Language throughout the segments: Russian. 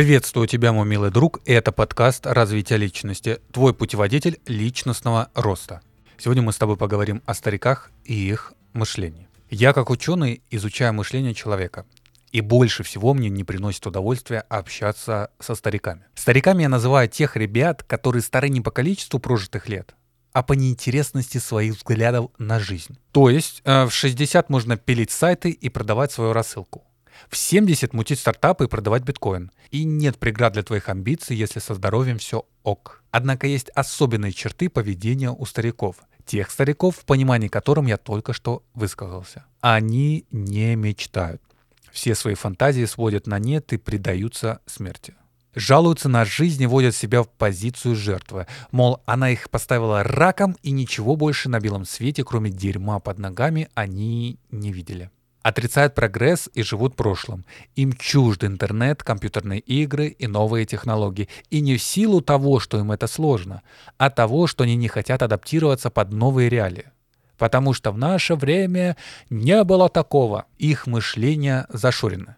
Приветствую тебя, мой милый друг. Это подкаст «Развитие личности», твой путеводитель личностного роста. Сегодня мы с тобой поговорим о стариках и их мышлении. Я, как ученый, изучаю мышление человека. И больше всего мне не приносит удовольствия общаться со стариками. Стариками я называю тех ребят, которые стары не по количеству прожитых лет, а по неинтересности своих взглядов на жизнь. То есть э, в 60 можно пилить сайты и продавать свою рассылку. В 70 мутить стартапы и продавать биткоин. И нет преград для твоих амбиций, если со здоровьем все ок. Однако есть особенные черты поведения у стариков. Тех стариков, в понимании которым я только что высказался. Они не мечтают. Все свои фантазии сводят на нет и предаются смерти. Жалуются на жизнь и вводят себя в позицию жертвы. Мол, она их поставила раком и ничего больше на белом свете, кроме дерьма под ногами, они не видели отрицают прогресс и живут прошлым. Им чужд интернет, компьютерные игры и новые технологии. И не в силу того, что им это сложно, а того, что они не хотят адаптироваться под новые реалии. Потому что в наше время не было такого. Их мышление зашорено.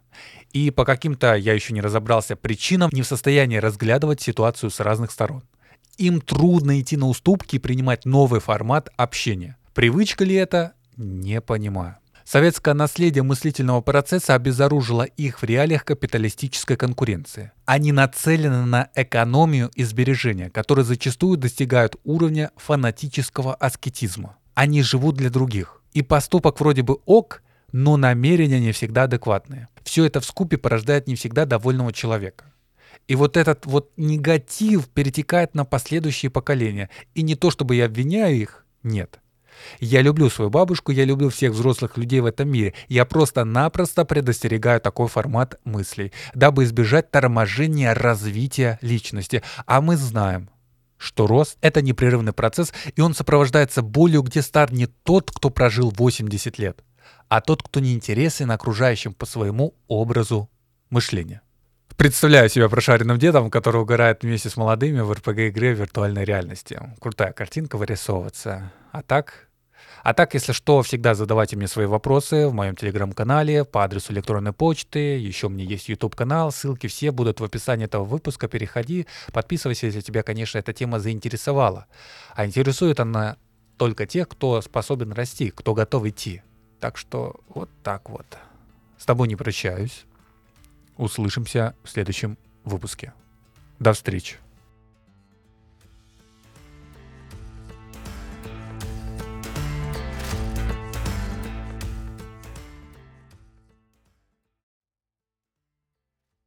И по каким-то, я еще не разобрался, причинам не в состоянии разглядывать ситуацию с разных сторон. Им трудно идти на уступки и принимать новый формат общения. Привычка ли это? Не понимаю. Советское наследие мыслительного процесса обезоружило их в реалиях капиталистической конкуренции. Они нацелены на экономию и сбережения, которые зачастую достигают уровня фанатического аскетизма. Они живут для других. И поступок вроде бы ок, но намерения не всегда адекватные. Все это в скупе порождает не всегда довольного человека. И вот этот вот негатив перетекает на последующие поколения. И не то, чтобы я обвиняю их, нет. Я люблю свою бабушку, я люблю всех взрослых людей в этом мире. Я просто-напросто предостерегаю такой формат мыслей, дабы избежать торможения развития личности. А мы знаем, что рост — это непрерывный процесс, и он сопровождается болью, где стар не тот, кто прожил 80 лет, а тот, кто не интересен окружающим по своему образу мышления. Представляю себя прошаренным дедом, который угорает вместе с молодыми в РПГ-игре виртуальной реальности. Крутая картинка вырисовывается. А так, а так, если что, всегда задавайте мне свои вопросы в моем телеграм-канале по адресу электронной почты. Еще у меня есть YouTube-канал, ссылки все будут в описании этого выпуска. Переходи, подписывайся, если тебя, конечно, эта тема заинтересовала. А интересует она только тех, кто способен расти, кто готов идти. Так что вот так вот. С тобой не прощаюсь. Услышимся в следующем выпуске. До встречи.